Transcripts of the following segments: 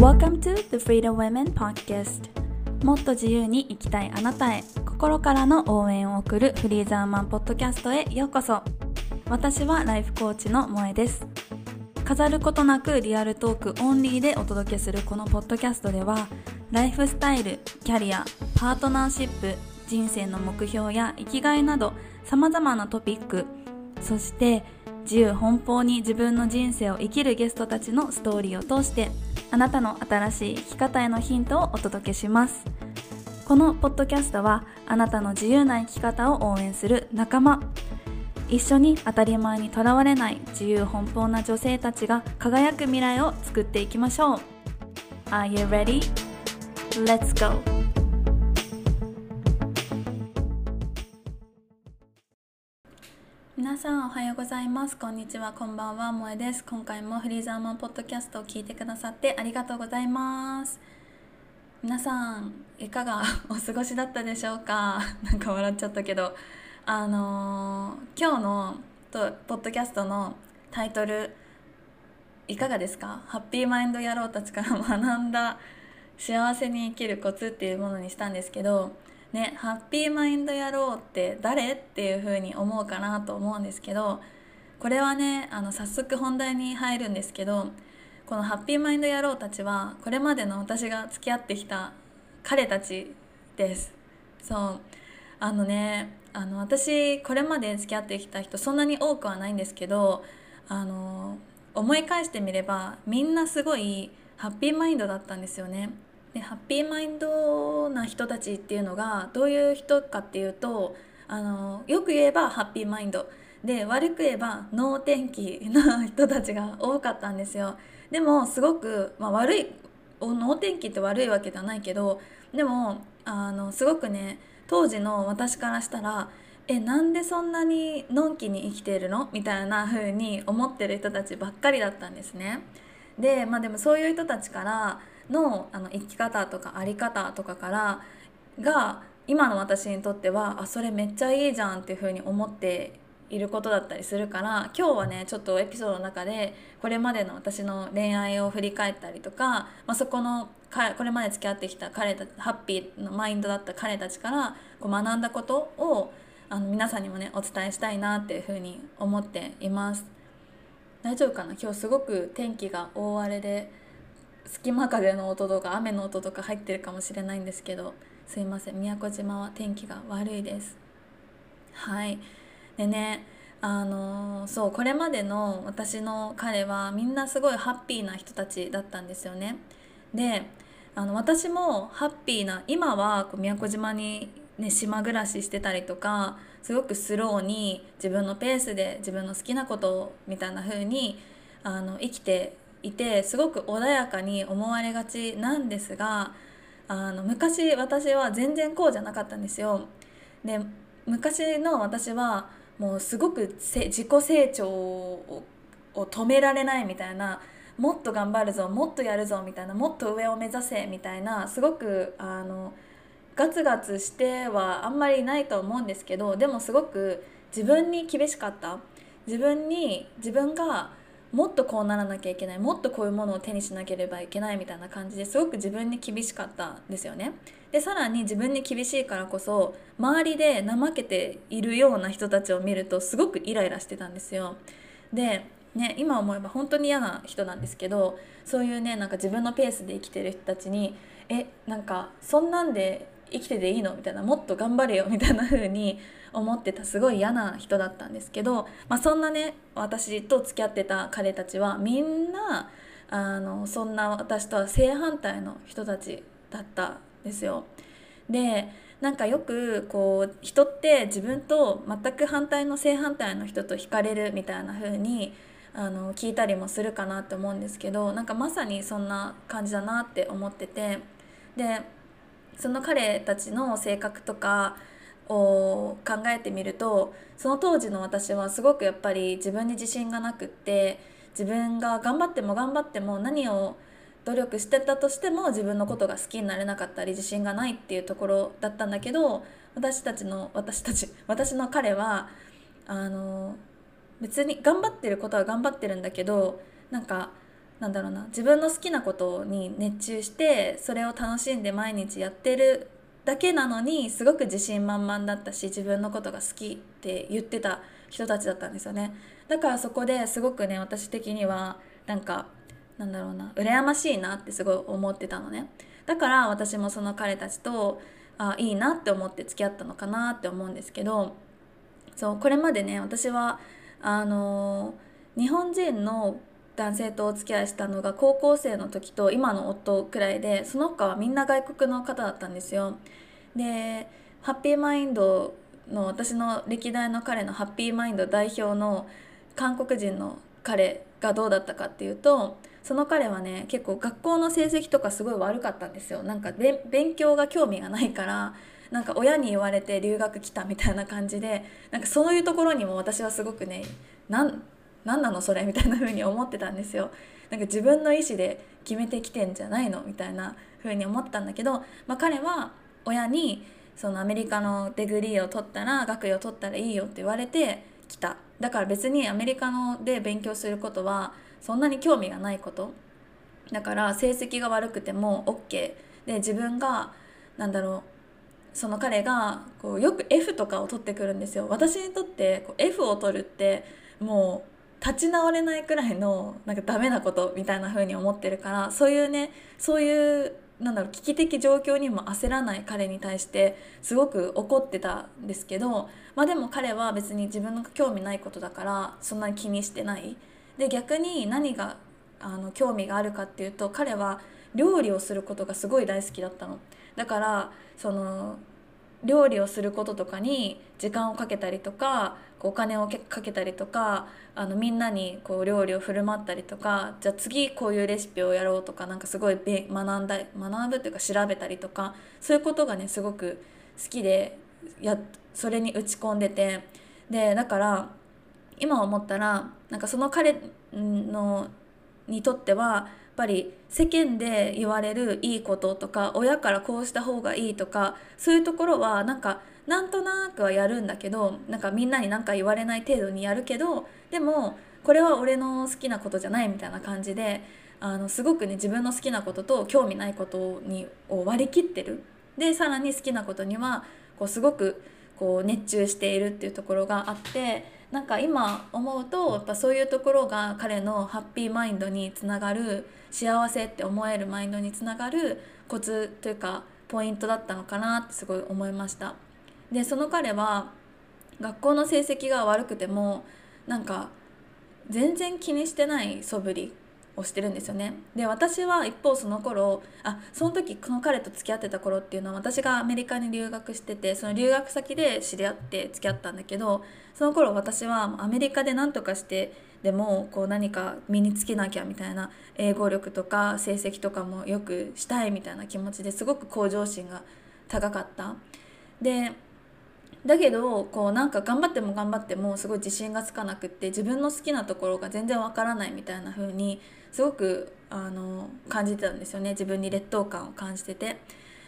Welcome to the Freedom Women Podcast. もっと自由に生きたいあなたへ。心からの応援を送る Freedom Women Podcast へようこそ。私はライフコーチの萌えです。飾ることなく real talk only でお届けするこのポッドキャストではライフスタイル、キャリア、パートナーシップ、人生の目標や生きがいなど様々なトピックそして自由奔放に自分の人生を生きるゲストたちのストーリーを通してあなたの新しい生き方へのヒントをお届けしますこのポッドキャストはあなたの自由な生き方を応援する仲間一緒に当たり前にとらわれない自由奔放な女性たちが輝く未来を作っていきましょう Are you ready? Let's go! 皆さんおはようございます。こんにちは。こんばんは。萌えです。今回もフリーザーマンポッドキャストを聞いてくださってありがとうございます。皆さんいかがお過ごしだったでしょうか？なんか笑っちゃったけど。あのー、今日のとポッドキャストのタイトルいかがですか？ハッピーマインド野郎たちから学んだ幸せに生きるコツっていうものにしたんですけどね、ハッピーマインド野郎って誰っていう風に思うかなと思うんですけどこれはねあの早速本題に入るんですけどこのハッピーマインド野郎たちはこれまでの私が付き合ってきた彼たちです。そう。あのねあの私これまで付き合ってきた人そんなに多くはないんですけどあの思い返してみればみんなすごいハッピーマインドだったんですよね。でハッピーマインドな人たちっていうのがどういう人かっていうとあのよく言えばハッピーマインド。で悪く言えば脳天気な人たちが多かったんですよ。でもすごく、まあ、悪い脳天気って悪いわけではないけどでもあのすごくね当時の私からしたらえなんでそんなにのんきに生きているの？みたいな風に思ってる人たちばっかりだったんですね。でまあでもそういう人たちからのあの生き方とか在り方とかからが今の私にとってはあそれめっちゃいいじゃんっていう風に思っていることだったりするから今日はねちょっとエピソードの中でこれまでの私の恋愛を振り返ったりとか、まあ、そこのこれまで付き合ってきた彼たハッピーのマインドだった彼たちからこう学んだことをあの皆さんにもねお伝えしたいなっていうふうに思っています。大丈夫かな？今日すごく天気が大荒れで隙間風の音とか雨の音とか入ってるかもしれないんですけどすいません。宮古島は天気が悪いです。はい。でねあのそうこれまでの私の彼はみんなすごいハッピーな人たちだったんですよね。であの私もハッピーな今はこう宮古島に、ね、島暮らししてたりとかすごくスローに自分のペースで自分の好きなことをみたいな風にあの生きていてすごく穏やかに思われがちなんですがあの昔私は全然こうじゃなかったんですよ。で昔の私はもうすごく自己成長を止められないみたいなもっと頑張るぞもっとやるぞみたいなもっと上を目指せみたいなすごくあのガツガツしてはあんまりないと思うんですけどでもすごく自分に厳しかった自分に自分がもっとこうならなきゃいけないもっとこういうものを手にしなければいけないみたいな感じですごく自分に厳しかったんですよね。でさらに自分に厳しいからこそ周りで怠けているような人たちを見るとすごくイライラしてたんですよ。でね、今思えば本当に嫌な人なんですけどそういうねなんか自分のペースで生きてる人たちにえなんかそんなんで生きてていいの？みたいな。もっと頑張れよ。みたいな風に思ってたすごい嫌な人だったんですけど、まあ、そんなね私と付き合ってた彼たちはみんなあのそんな私とは正反対の人たちだったんですよ。でなんかよくこう人って自分と全く反対の正反対の人と惹かれるみたいな風にあの聞いたりもするかなって思うんですけどなんかまさにそんな感じだなって思ってて。でその彼たちの性格とかを考えてみるとその当時の私はすごくやっぱり自分に自信がなくって自分が頑張っても頑張っても何を努力してたとしても自分のことが好きになれなかったり自信がないっていうところだったんだけど私たちの私たち 私の彼はあの別に頑張ってることは頑張ってるんだけどなんかなんだろうな自分の好きなことに熱中してそれを楽しんで毎日やってるだけなのにすごく自信満々だったし自分のことが好きって言ってた人たちだったんですよね。だからそこですごくね私的にはなんかなんだろうな羨ましいなってすごい思ってたのね。だから私もその彼たちとあいいなって思って付き合ったのかなって思うんですけどそうこれまでね私はあの日本人の男性とお付き合いしたのが高校生の時と今の夫くらいでその他はみんな外国の方だったんですよ。でハッピーマインドの私の歴代の彼のハッピーマインド代表の韓国人の彼がどうだったかっていうとその彼はね結構学校の成績とかすごい悪かったんですよなんか勉強が興味がないからなんか親に言われて留学来たみたいな感じでなんかそういうところにも私はすごくねなん何なのそれみたいな風に思ってたんですよ。なんか自分の意思で決めてきてんじゃないのみたいな風に思ったんだけど、まあ、彼は親にそのアメリカのデグリーを取ったら学位を取ったらいいよって言われてきた。だから別にアメリカので勉強することはそんなに興味がないこと。だから成績が悪くても OK で自分がなんだろうその彼がこうよく F とかを取ってくるんですよ。私にとってこう F を取るってもう立ち直れないくらいのなんかダメなことみたいな風に思ってるからそういうねそういうなんだろう危機的状況にも焦らない彼に対してすごく怒ってたんですけど、まあ、でも彼は別に自分の興味ないことだからそんなに気にしてない。で逆に何があの興味があるかっていうと彼は料理をすることがすごい大好きだったの。だからその料理をすることとかに時間をかけたりとかお金をかけたりとかあのみんなにこう料理を振る舞ったりとかじゃあ次こういうレシピをやろうとかなんかすごい学んだ学ぶっていうか調べたりとかそういうことがねすごく好きでやそれに打ち込んでてでだから今思ったらなんかその彼のにとってはぱり世間で言われるいいこととか親からこうした方がいいとかそういうところはなんかなんとなくはやるんだけどなんかみんなに何か言われない程度にやるけどでもこれは俺の好きなことじゃないみたいな感じであのすごくね自分の好きなことと興味ないことにを割り切ってる。でさらに好きなことにはこうすごくこう熱中しているっていうところがあってなんか今思うとやっぱそういうところが彼のハッピーマインドにつながる幸せって思えるマインドにつながるコツというかポイントだったのかなってすごい思いました。でその彼は学校の成績が悪くてもなんか全然気にしてない素振りをしてるんですよねで私は一方その頃あその時この彼と付き合ってた頃っていうのは私がアメリカに留学しててその留学先で知り合って付き合ったんだけどその頃私はアメリカで何とかしてでもこう何か身につけなきゃみたいな英語力とか成績とかもよくしたいみたいな気持ちですごく向上心が高かった。でだけどこうなんか頑張っても頑張ってもすごい自信がつかなくって自分の好きなところが全然わからないみたいな風にすごくあの感じてたんですよね。自分に劣等感を感じてて。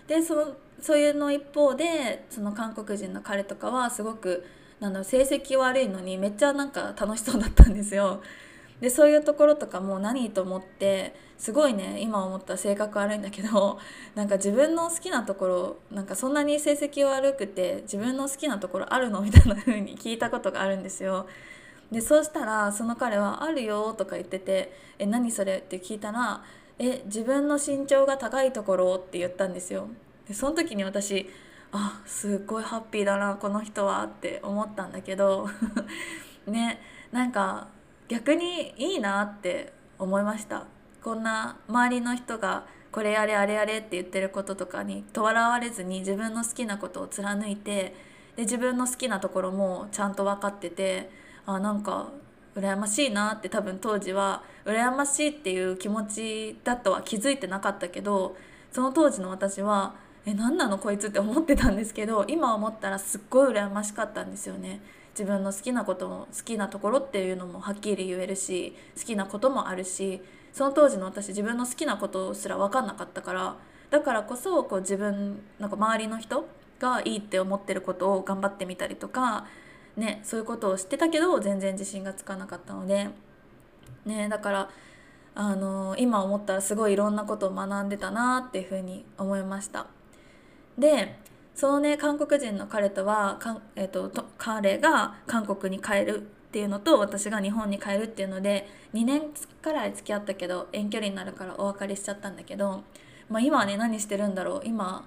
でそそういうの一方でその韓国人の彼とかはすごくなんだろう成績悪いのにめっちゃなんか楽しそうだったんですよ。でそういうところとかも何と思ってすごいね今思った性格悪いんだけど なんか自分の好きなところなんかそんなに成績悪くて自分の好きなところあるの？みたいな風に聞いたことがあるんですよでそうしたらその彼は「あるよ」とか言ってて「え何それ?」って聞いたら「え自分の身長が高いところ」って言ったんですよ。でその時に私あすっごいハッピーだなこの人はって思ったんだけど ねなんか逆にいいなって思いましたこんな周りの人がこれやれあれやれって言ってることとかにとらわれずに自分の好きなことを貫いてで自分の好きなところもちゃんと分かっててあなんか羨ましいなって多分当時は羨ましいっていう気持ちだとは気づいてなかったけどその当時の私はえ何なのこいつって思ってたんですけど今思ったらすっごい羨ましかったんですよね。自分の好きなことも好きなところっていうのもはっきり言えるし好きなこともあるしその当時の私自分の好きなことすら分かんなかったからだからこそこう自分なんか周りの人がいいって思ってることを頑張ってみたりとかね、そういうことを知ってたけど全然自信がつかなかったので、ね、だからあの今思ったらすごいいろんなことを学んでたなっていうふうに思いました。でそのね韓国人の彼とはかん、えーと、と彼が韓国に帰るっていうのと私が日本に帰るっていうので2年くらい付き合ったけど遠距離になるからお別れしちゃったんだけど、まあ、今はね何してるんだろう？今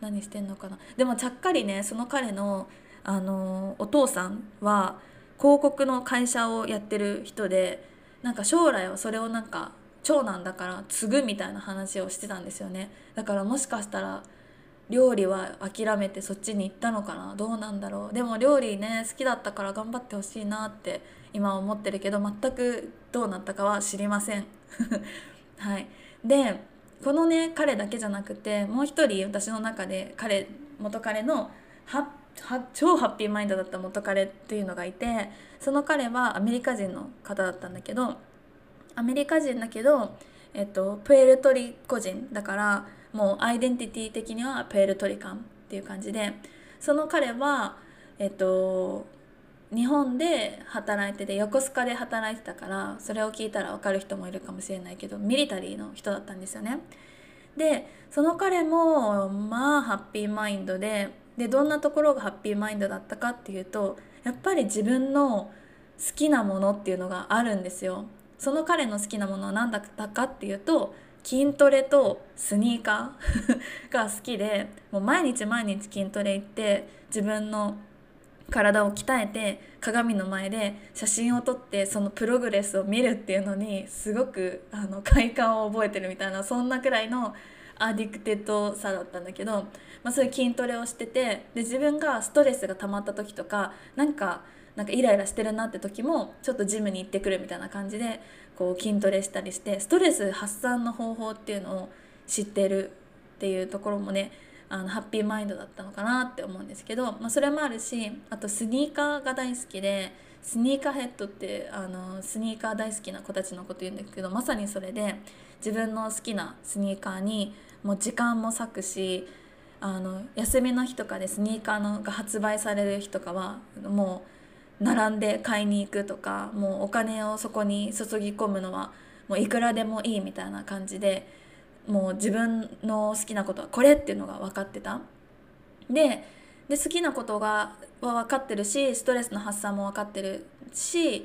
何してんのかな？でもちゃっかりねその彼のあのお父さんは広告の会社をやってる人でなんか将来はそれをなんか長男だから継ぐみたいな話をしてたんですよね。だからもしかしたら料理は諦めてそっちに行ったのかなどうなんだろう。でも料理ね好きだったから頑張ってほしいなって今思ってるけど全くどうなったかは知りません。はい。でこのね彼だけじゃなくてもう一人私の中で彼元彼のハ超ハッピーマインドだった元彼っていうのがいてその彼はアメリカ人の方だったんだけどアメリカ人だけど、えっと、プエルトリコ人だからもうアイデンティティ的にはプエルトリカンっていう感じでその彼は、えっと、日本で働いてて横須賀で働いてたからそれを聞いたら分かる人もいるかもしれないけどミリタリーの人だったんですよね。でその彼もまあハッピーマインドででどんなところがハッピーマインドだったかっていうとやっぱり自分の好きなものっていうのがあるんですよ。その彼の好きなものは何だったかっていうと筋トレとスニーカー が好きでもう毎日毎日筋トレ行って自分の体を鍛えて鏡の前で写真を撮ってそのプログレスを見るっていうのにすごくあの快感を覚えてるみたいなそんなくらいのaddicted さだったんだけど、まあ、そういう筋トレをしててで自分がストレスが溜まった時とかなんかなんかイライラしてるなって時もちょっとジムに行ってくるみたいな感じでこう筋トレしたりしてストレス発散の方法っていうのを知ってるっていうところもねあの happy mind だったのかなって思うんですけど、まあ、それもあるしあとスニーカーが大好きで sneakerhead ってあのスニーカー大好きな子たちのこと言うんですけどまさにそれで自分の好きなスニーカーにもう時間も割くしあの休みの日とかでスニーカーのが発売される日とかはもう並んで買いに行くとかもうお金をそこに注ぎ込むのはもういくらでもいいみたいな感じでもう自分の好きなことはこれっていうのが分かってた。でで好きなことがは分かってるしストレスの発散も分かってるしっ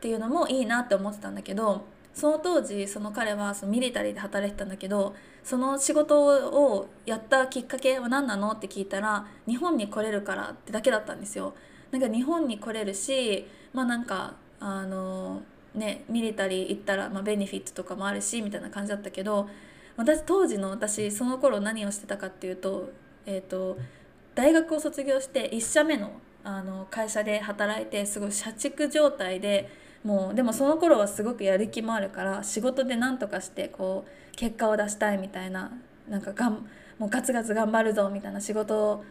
ていうのもいいなって思ってたんだけどその当時その彼はそのミリタリーで働いてたんだけどその仕事をやったきっかけは何なのって聞いたら日本に来れるからってだけだったんですよ。なんか日本に来れるしまあなんかあのねミリタリー行ったら、まあ、ベネフィットとかもあるしみたいな感じだったけど私当時の私その頃何をしてたかっていうと,、えーと大学を卒業して1社目のあの会社で働いてすごい社畜状態でもうでもその頃はすごくやる気もあるから仕事で何とかしてこう結果を出したいみたいななんかがんもうガツガツ頑張るぞみたいな仕事を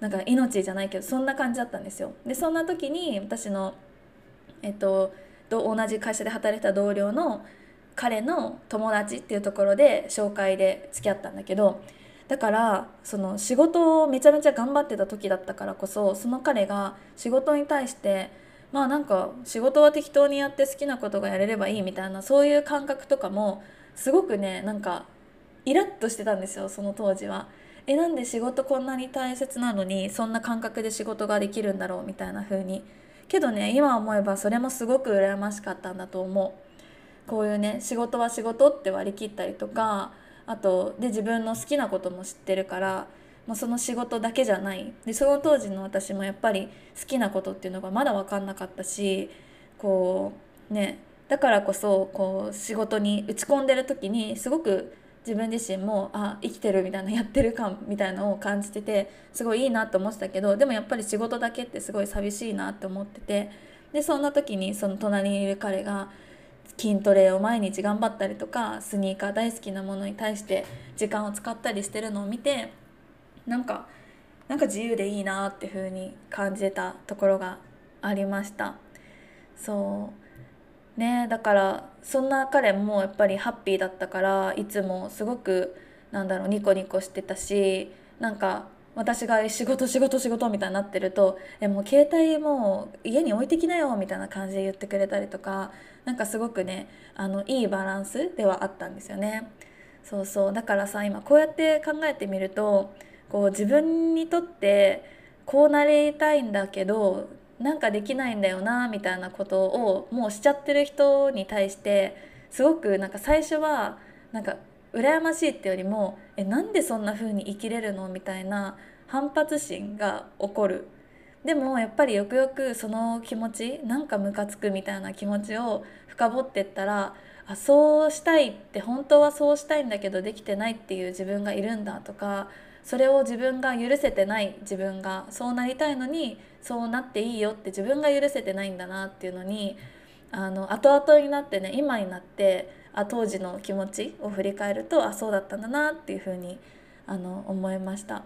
なんか命じゃないけどそんな感じだったんですよ。でそんな時に私のえっと同じ会社で働いてた同僚の彼の友達っていうところで紹介で付き合ったんだけどだからその仕事をめちゃめちゃ頑張ってた時だったからこそその彼が仕事に対してまあなんか仕事は適当にやって好きなことがやれればいいみたいなそういう感覚とかもすごくねなんかイラッとしてたんですよその当時は。えなんで仕事こんなに大切なのにそんな感覚で仕事ができるんだろうみたいな風に。けどね今思えばそれもすごく羨ましかったんだと思う。こういうね仕事は仕事って割り切ったりとかあとで自分の好きなことも知ってるからもうその仕事だけじゃない。でその当時の私もやっぱり好きなことっていうのがまだ分かんなかったしこうねだからこそこう仕事に打ち込んでる時にすごく自分自身もあ生きてるみたいなやってる感みたいなのを感じててすごいいいなと思ってたけどでもやっぱり仕事だけってすごい寂しいなって思っててでそんな時にその隣にいる彼が筋トレを毎日頑張ったりとかスニーカー大好きなものに対して時間を使ったりしてるのを見てなんかなんか自由でいいなっていう風に感じたところがありました。そう。ねだからそんな彼もやっぱりハッピーだったからいつもすごくなんだろうニコニコしてたしなんか私が仕事仕事仕事みたいになってると「えもう携帯もう家に置いてきなよ」みたいな感じで言ってくれたりとかなんかすごくねあのいいバランスではあったんですよね。そうそうだからさ今こうやって考えてみるとこう自分にとってこうなりたいんだけどなんかできないんだよなみたいなことをもうしちゃってる人に対してすごくなんか最初はなんか羨ましいってよりもえなんでそんな風に生きれるのみたいな反発心が起こる。でもやっぱりよくよくその気持ちなんかムカつくみたいな気持ちを深掘ってったらあそうしたいって本当はそうしたいんだけどできてないっていう自分がいるんだとかそれを自分が許せてない自分がそうなりたいのにそうなっていいよって自分が許せてないんだなっていうのにあの後々になってね今になってあ当時の気持ちを振り返るとあそうだったんだなっていうふうにあの思いました。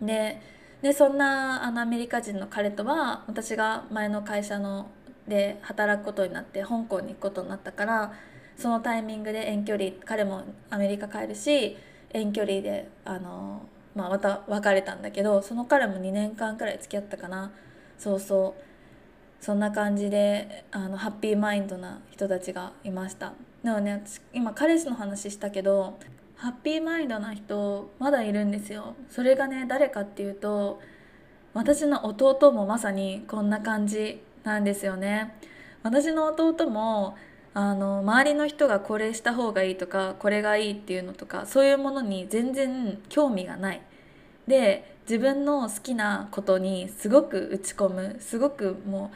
ででそんなあのアメリカ人の彼とは私が前の会社ので働くことになって香港に行くことになったからそのタイミングで遠距離彼もアメリカ帰るし遠距離であの、まあ、また別れたんだけどその彼も2年間くらい付き合ったかな。そうそう。そんな感じであのハッピーマインドな人たちがいました。でもね私今彼氏の話したけどハッピーマインドな人まだいるんですよ。それがね誰かっていうと私の弟もまさにこんな感じなんですよね。私の弟もあの周りの人がこれした方がいいとかこれがいいっていうのとかそういうものに全然興味がないで自分の好きなことにすごく打ち込むすごくも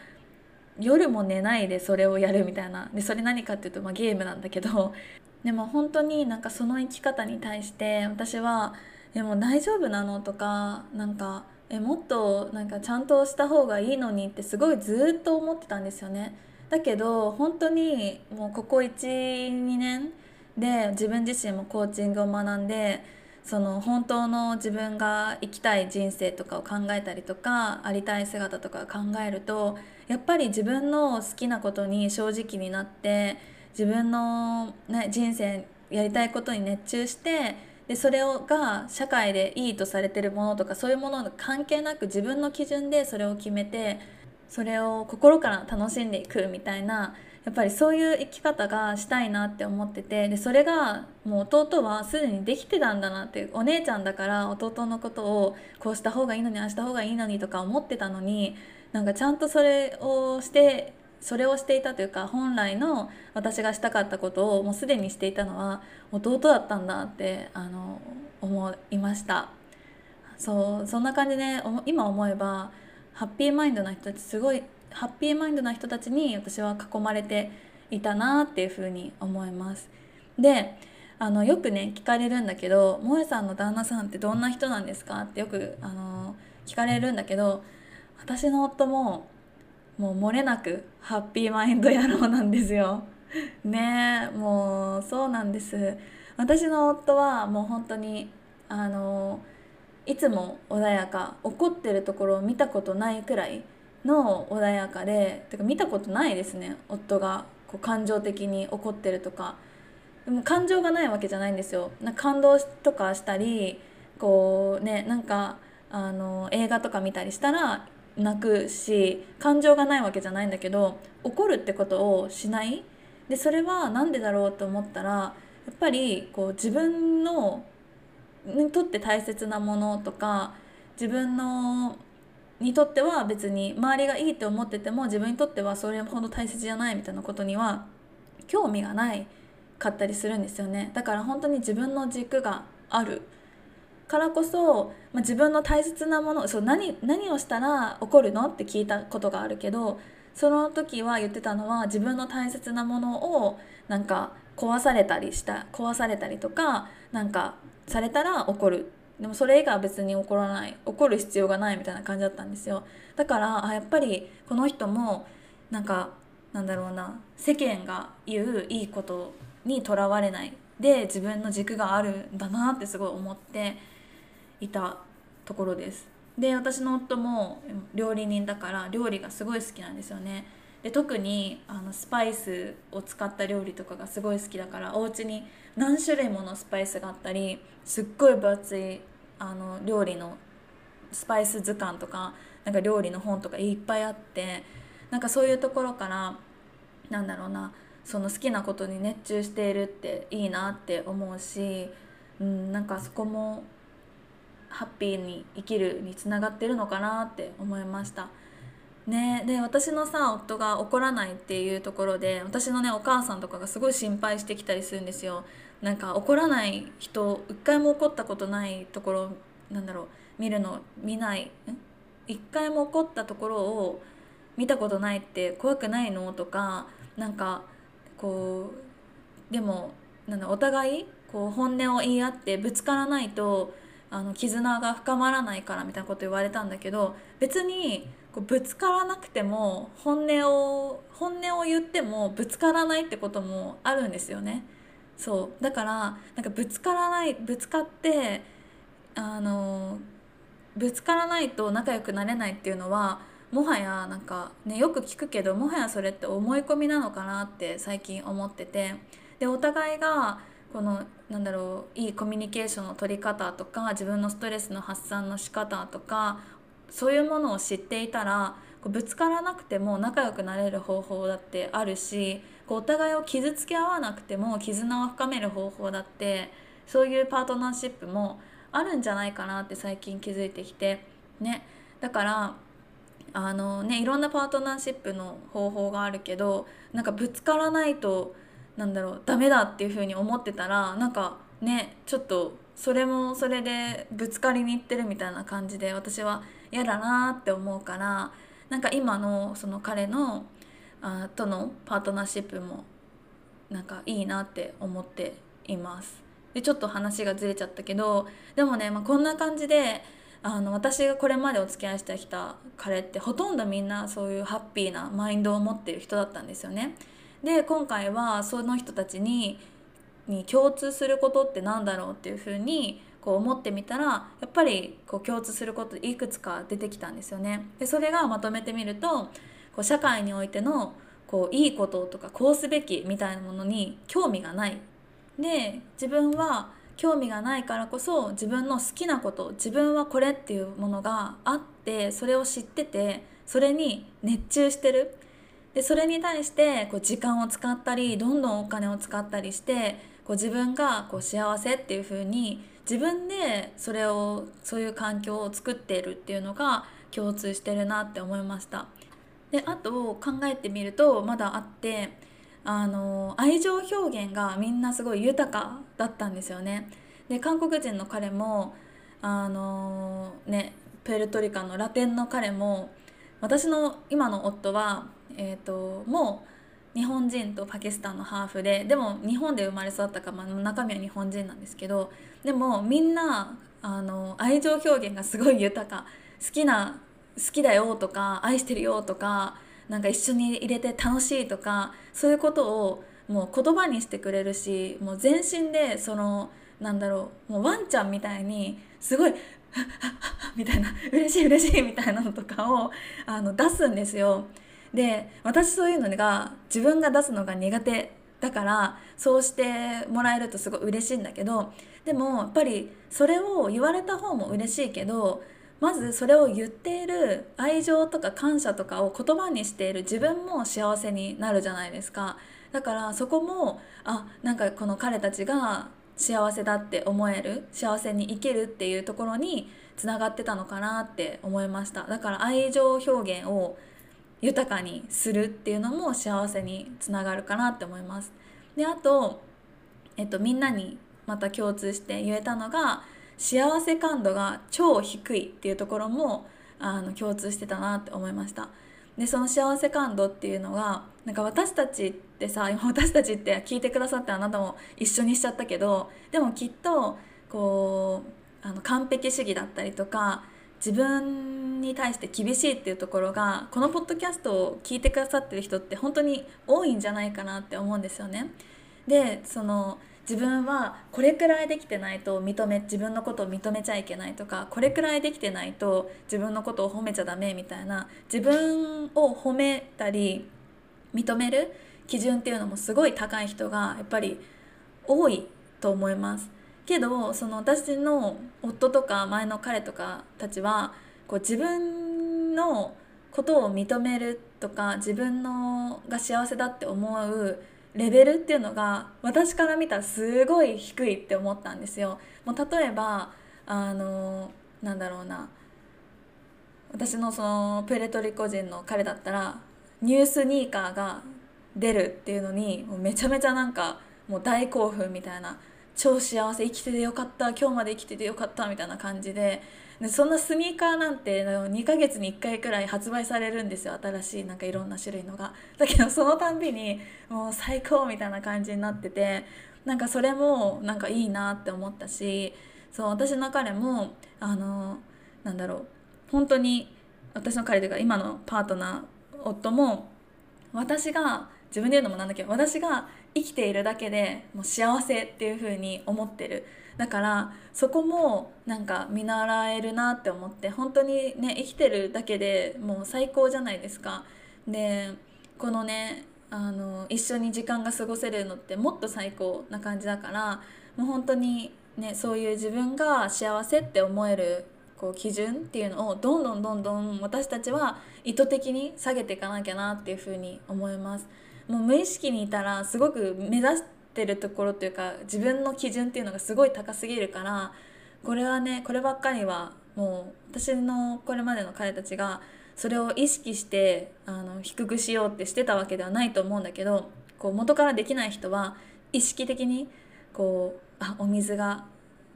う夜も寝ないでそれをやるみたいなでそれ何かっていうと、まあ、ゲームなんだけど でも本当になんかその生き方に対して私は「でも大丈夫なの?」とかなんかえもっとなんかちゃんとした方がいいのにってすごいずっと思ってたんですよね。だけど本当にもうここ12年で自分自身もコーチングを学んでその本当の自分が生きたい人生とかを考えたりとかありたい姿とか考えるとやっぱり自分の好きなことに正直になって自分の、ね、人生やりたいことに熱中してでそれをが社会でいいとされてるものとかそういうもの関係なく自分の基準でそれを決めてそれを心から楽しんでいくみたいなやっぱりそういう生き方がしたいなって思っててでそれがもう弟はすでにできてたんだなってお姉ちゃんだから弟のことをこうした方がいいのにああした方がいいのにとか思ってたのになんかちゃんとそれをしてそれをしていたというか本来の私がしたかったことをもうすでにしていたのは弟だったんだってあの思いました。そうそんな感じで今思えばハッピーマインドな人たちすごいハッピーマインドな人たちに私は囲まれていたなっていうふうに思います。であのよくね聞かれるんだけど「萌さんの旦那さんってどんな人なんですか?」ってよくあの聞かれるんだけど私の夫ももう漏れなくハッピーマインド野郎なんですよ。ねもうそうなんです。私の夫はもう本当にあのいつも穏やか怒ってるところを見たことないくらいの穏やかでてか見たことないですね。夫がこう感情的に怒ってるとか。でも感情がないわけじゃないんですよ。な感動とかしたりこうねなんかあの映画とか見たりしたら泣くし感情がないわけじゃないんだけど怒るってことをしない？でそれは何でだろうと思ったらやっぱりこう自分のにとって大切なものとか自分のにとっては別に周りがいいって思ってても自分にとってはそれほど大切じゃないみたいなことには興味がないかったりするんですよね。だから本当に自分の軸がある。からこそ、まあ、自分の大切なものそう何何をしたら怒るのって聞いたことがあるけどその時は言ってたのは自分の大切なものをなんか壊されたりした壊されたりとかなんかされたら怒る。でもそれ以外は別に怒らない。怒る必要がないみたいな感じだったんですよ。だからあやっぱりこの人もなんかなんだろうな。世間が言ういいことにとらわれない。で自分の軸があるんだなってすごい思っていたところです。で私の夫も料理人だから料理がすごい好きなんですよね。で特にあのスパイスを使った料理とかがすごい好きだからお家に何種類ものスパイスがあったりすっごい分厚いあの料理のスパイス図鑑とかなんか料理の本とかいっぱいあってなんかそういうところからなんだろうなその好きなことに熱中しているっていいなって思うし、うん、なんかそこもハッピーに生きるにつながってるのかなって思いました。ね、で私のさ夫が怒らないっていうところで私のねお母さんとかがすごい心配してきたりするんですよ。なんか怒らない人一回も怒ったことないところなんだろう。見るの見ない。一回も怒ったところを見たことないって怖くないの？とかなんかこうでもなんだお互いこう本音を言い合ってぶつからないとあの絆が深まらないからみたいなこと言われたんだけど別にこうぶつからなくても本音を本音を言ってもぶつからないってこともあるんですよね。そうだからなんかぶつからないぶつかってあのぶつからないと仲良くなれないっていうのはもはやなんかねよく聞くけどもはやそれって思い込みなのかなって最近思っててでお互いがこのなんだろういいコミュニケーションの取り方とか自分のストレスの発散の仕方とかそういうものを知っていたらこうぶつからなくても仲良くなれる方法だってあるしこうお互いを傷つけ合わなくても絆を深める方法だってそういうパートナーシップもあるんじゃないかなって最近気づいてきてね。だからあのねいろんなパートナーシップの方法があるけどなんかぶつからないとなんだろうダメだっていう風に思ってたらなんかねちょっとそれもそれでぶつかりに行ってるみたいな感じで私は嫌だなって思うからなんか今のその彼のあとのパートナーシップもなんかいいなって思っています。でちょっと話がずれちゃったけどでもね、まあ、こんな感じであの私がこれまでお付き合いしてきた彼ってほとんどみんなそういうハッピーなマインドを持ってる人だったんですよね。で今回はその人たちにに共通することって何だろうっていうふうにこう思ってみたらやっぱりこう共通することいくつか出てきたんですよね。でそれがまとめてみるとこう社会においてのこういいこととかこうすべきみたいなものに興味がないで自分は興味がないからこそ自分の好きなこと自分はこれっていうものがあってそれを知っててそれに熱中してるでそれに対してこう時間を使ったりどんどんお金を使ったりしてこう自分がこう幸せっていう風に自分でそれをそういう環境を作っているっていうのが共通してるなって思いました。であと考えてみるとまだあってあの愛情表現がみんなすごい豊かだったんですよね。で韓国人の彼もあのねプエルトリカのラテンの彼も私の今の夫は、えーと、もう日本人とパキスタンのハーフででも日本で生まれ育ったか、まあ、中身は日本人なんですけどでもみんなあの愛情表現がすごい豊か好きな好きだよとか愛してるよとかなんか一緒に入れて楽しいとかそういうことをもう言葉にしてくれるしもう全身でそのなんだろうもうワンちゃんみたいにすごい みたいな嬉しい嬉しいみたいなのとかをあの出すんですよ。で私そういうのが自分が出すのが苦手だからそうしてもらえるとすごい嬉しいんだけどでもやっぱりそれを言われた方も嬉しいけどまずそれを言っている愛情とか感謝とかを言葉にしている自分も幸せになるじゃないですか。だからそこもあなんかこの彼たちが幸せだって思える幸せに生きるっていうところにつながってたのかなって思いました。だから愛情表現を豊かにするっていうのも幸せにつながるかなって思います。であと、えっと、みんなにまた共通して言えたのが幸せ感度が超低いっていうところもあの共通してたなって思いました。でその幸せ感度っていうのがなんか私たちってさ今私たちって聞いてくださってあなたも一緒にしちゃったけどでもきっとこうあの完璧主義だったりとか自分に対して厳しいっていうところがこのポッドキャストを聞いてくださってる人って本当に多いんじゃないかなって思うんですよね。でその自分はこれくらいできてないと認め自分のことを認めちゃいけないとかこれくらいできてないと自分のことを褒めちゃダメみたいな自分を褒めたり認める基準っていうのもすごい高い人がやっぱり多いと思います。けどその私の夫とか前の彼とかたちはこう自分のことを認めるとか自分のが幸せだって思うレベルっていうのが私から見たらすごい低いって思ったんですよ。もう例えばあのなんだろうな私のそのプエルトリコ人の彼だったらニュースニーカーが出るっていうのにもうめちゃめちゃなんかもう大興奮みたいな超幸せ生きててよかった今日まで生きててよかったみたいな感じで。でそんなスニーカーなんて2ヶ月に1回くらい発売されるんですよ新しいなんかいろんな種類のが。だけどそのたんびにもう最高みたいな感じになっててなんかそれもなんかいいなって思ったしそう私の彼もあのなんだろう本当に私の彼というか今のパートナー夫も私が自分で言うのもなんだけど私が生きているだけでもう幸せっていう風に思ってるだからそこもなんか見習えるなって思って本当にね生きてるだけでもう最高じゃないですかでこのねあの一緒に時間が過ごせるのってもっと最高な感じだからもう本当にねそういう自分が幸せって思えるこう基準っていうのをどんどんどんどん私たちは意図的に下げていかなきゃなっていうふうに思います。もう無意識にいたらすごく目指してるところというか自分の基準っていうのがすごい高すぎるからこれはねこればっかりはもう私のこれまでの彼たちがそれを意識してあの低くしようってしてたわけではないと思うんだけどこう元からできない人は意識的にこうあお水が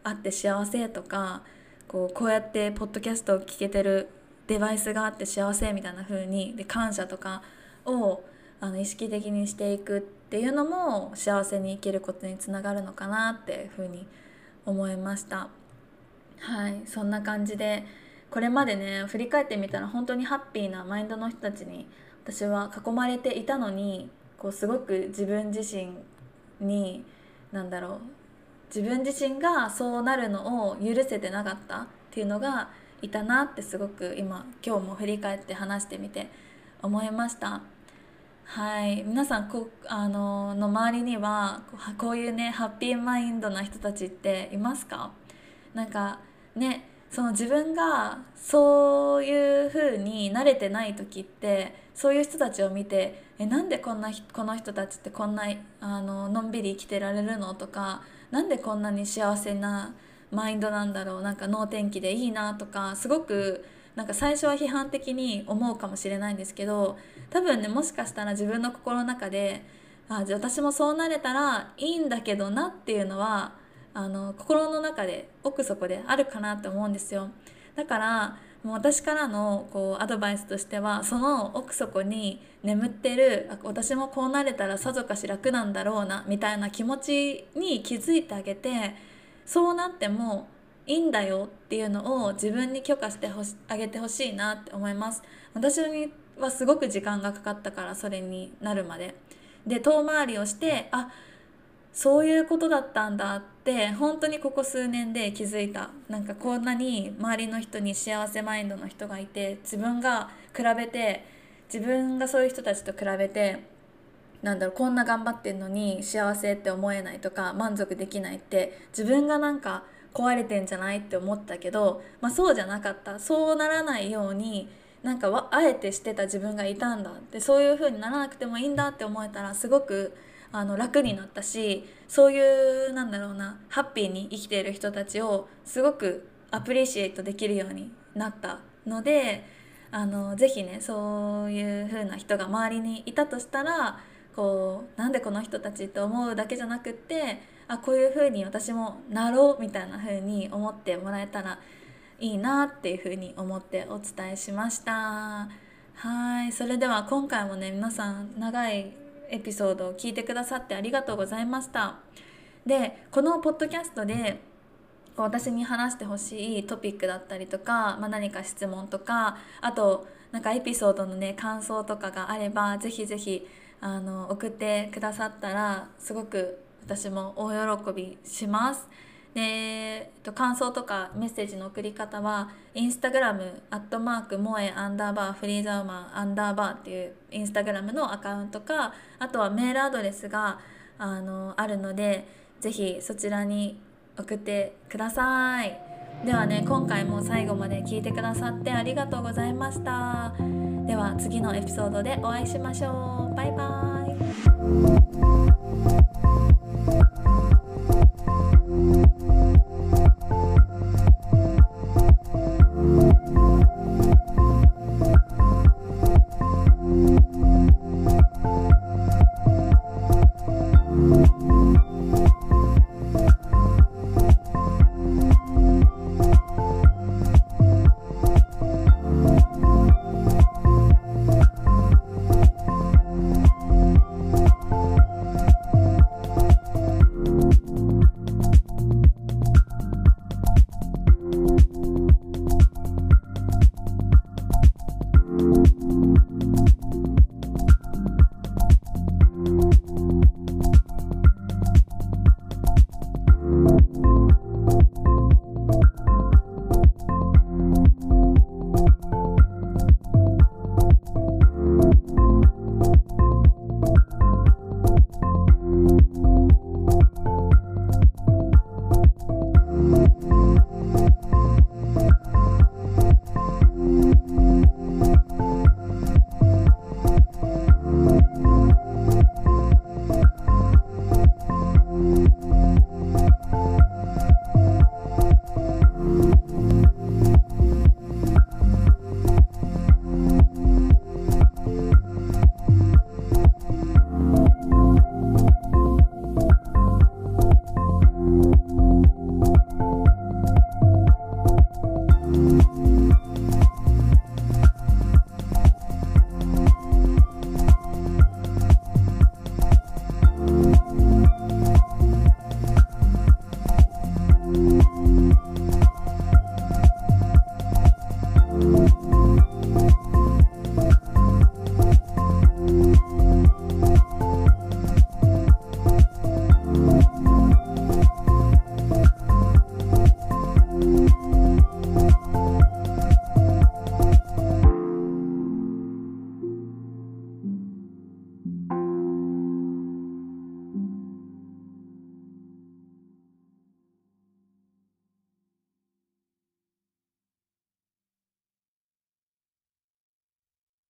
あって幸せとかこうこうやってポッドキャストを聞けてるデバイスがあって幸せみたいな風にで感謝とかをあの意識的にしていくっていうのも幸せに生きることにつながるのかなっていうふうに思いましたはいそんな感じでこれまでね振り返ってみたら本当にハッピーなマインドの人たちに私は囲まれていたのにこうすごく自分自身に何だろう自分自身がそうなるのを許せてなかったっていうのがいたなってすごく今今日も振り返って話してみて思いました。はい。皆さんこあのの周りにはこういうねハッピーマインドな人たちっていますか？なんかねその自分がそういう風に慣れてない時ってそういう人たちを見てえなんでこんなこの人たちってこんなあののんびり生きてられるの？とかなんでこんなに幸せなマインドなんだろう？なんか能天気でいいな？とかすごくなんか最初は批判的に思うかもしれないんですけど多分ねもしかしたら自分の心の中であじゃ私もそうなれたらいいんだけどなっていうのはあの心の中で奥底であるかなって思うんですよ。だからもう私からのこうアドバイスとしてはその奥底に眠ってる私もこうなれたらさぞかし楽なんだろうなみたいな気持ちに気づいてあげてそうなってもいいんだよっていうのを自分に許可してあげてほしいなって思います。私にはすごく時間がかかったからそれになるまで。で遠回りをしてあそういうことだったんだって本当にここ数年で気づいた。なんかこんなに周りの人に幸せマインドの人がいて自分が比べて自分がそういう人たちと比べてなんだろうこんな頑張ってんのに幸せって思えないとか満足できないって自分がなんか壊れてんじゃないって思ったけど、まあ、そうじゃなかった。そうならないようになんかあえてしてた自分がいたんだ。ってそういう風にならなくてもいいんだって思えたらすごくあの楽になったしそういうなんだろうなハッピーに生きている人たちをすごくアプリシエイトできるようになったのであのぜひねそういう風な人が周りにいたとしたらこうなんでこの人たちって思うだけじゃなくってあこういう風に私もなろうみたいな風に思ってもらえたらいいなっていう風に思ってお伝えしました。はいそれでは今回もね皆さん長いエピソードを聞いてくださってありがとうございました。でこのポッドキャストで私に話してほしいトピックだったりとか、まあ、何か質問とかあとなんかエピソードのね感想とかがあればぜひぜひあの送ってくださったらすごく私も大喜びします。で、えっと、感想とかメッセージの送り方はインスタグラムアットマーク萌えアンダーバーフリーザーマンアンダーバーっていうインスタグラムのアカウントかあとはメールアドレスがあのあるのでぜひそちらに送ってください。ではね今回も最後まで聞いてくださってありがとうございました。では次のエピソードでお会いしましょう。バイバイ。